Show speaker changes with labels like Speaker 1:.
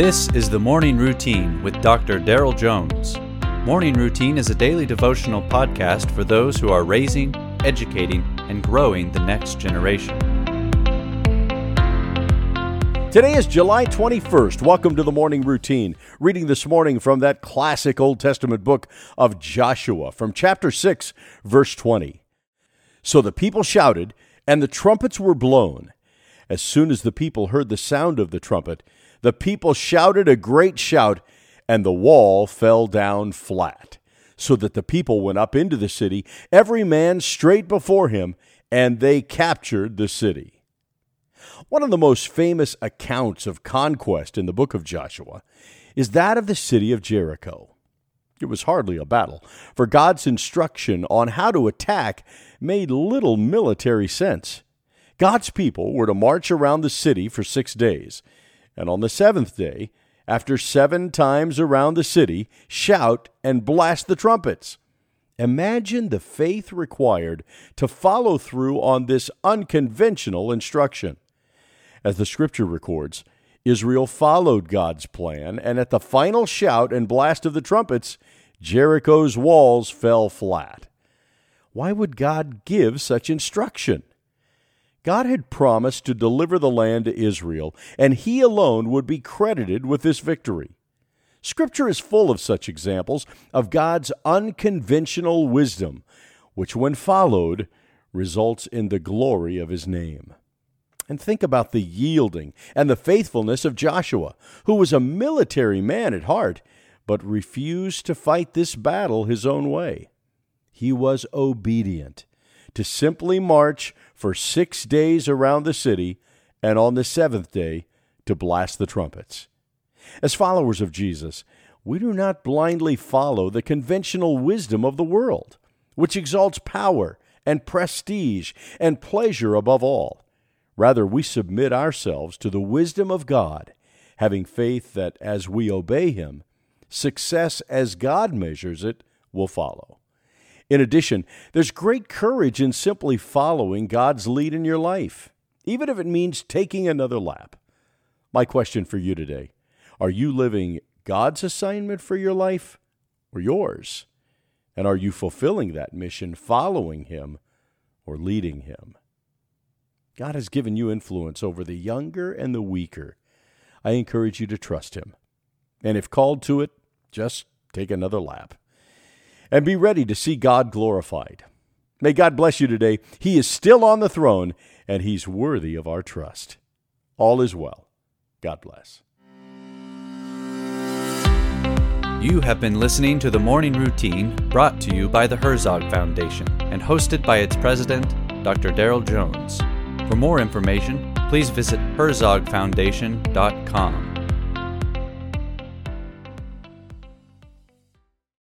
Speaker 1: This is the Morning Routine with Dr. Daryl Jones. Morning Routine is a daily devotional podcast for those who are raising, educating, and growing the next generation.
Speaker 2: Today is July 21st. Welcome to the Morning Routine. Reading this morning from that classic Old Testament book of Joshua, from chapter 6, verse 20. So the people shouted, and the trumpets were blown. As soon as the people heard the sound of the trumpet, the people shouted a great shout, and the wall fell down flat, so that the people went up into the city, every man straight before him, and they captured the city. One of the most famous accounts of conquest in the book of Joshua is that of the city of Jericho. It was hardly a battle, for God's instruction on how to attack made little military sense. God's people were to march around the city for six days, and on the seventh day, after seven times around the city, shout and blast the trumpets. Imagine the faith required to follow through on this unconventional instruction. As the scripture records, Israel followed God's plan, and at the final shout and blast of the trumpets, Jericho's walls fell flat. Why would God give such instruction? God had promised to deliver the land to Israel, and he alone would be credited with this victory. Scripture is full of such examples of God's unconventional wisdom, which, when followed, results in the glory of his name. And think about the yielding and the faithfulness of Joshua, who was a military man at heart, but refused to fight this battle his own way. He was obedient to simply march for six days around the city, and on the seventh day to blast the trumpets. As followers of Jesus, we do not blindly follow the conventional wisdom of the world, which exalts power and prestige and pleasure above all. Rather, we submit ourselves to the wisdom of God, having faith that as we obey Him, success as God measures it will follow. In addition, there's great courage in simply following God's lead in your life, even if it means taking another lap. My question for you today are you living God's assignment for your life or yours? And are you fulfilling that mission, following Him or leading Him? God has given you influence over the younger and the weaker. I encourage you to trust Him. And if called to it, just take another lap and be ready to see God glorified. May God bless you today. He is still on the throne, and He's worthy of our trust. All is well. God bless.
Speaker 1: You have been listening to the Morning Routine brought to you by the Herzog Foundation and hosted by its president, Dr. Daryl Jones. For more information, please visit herzogfoundation.com.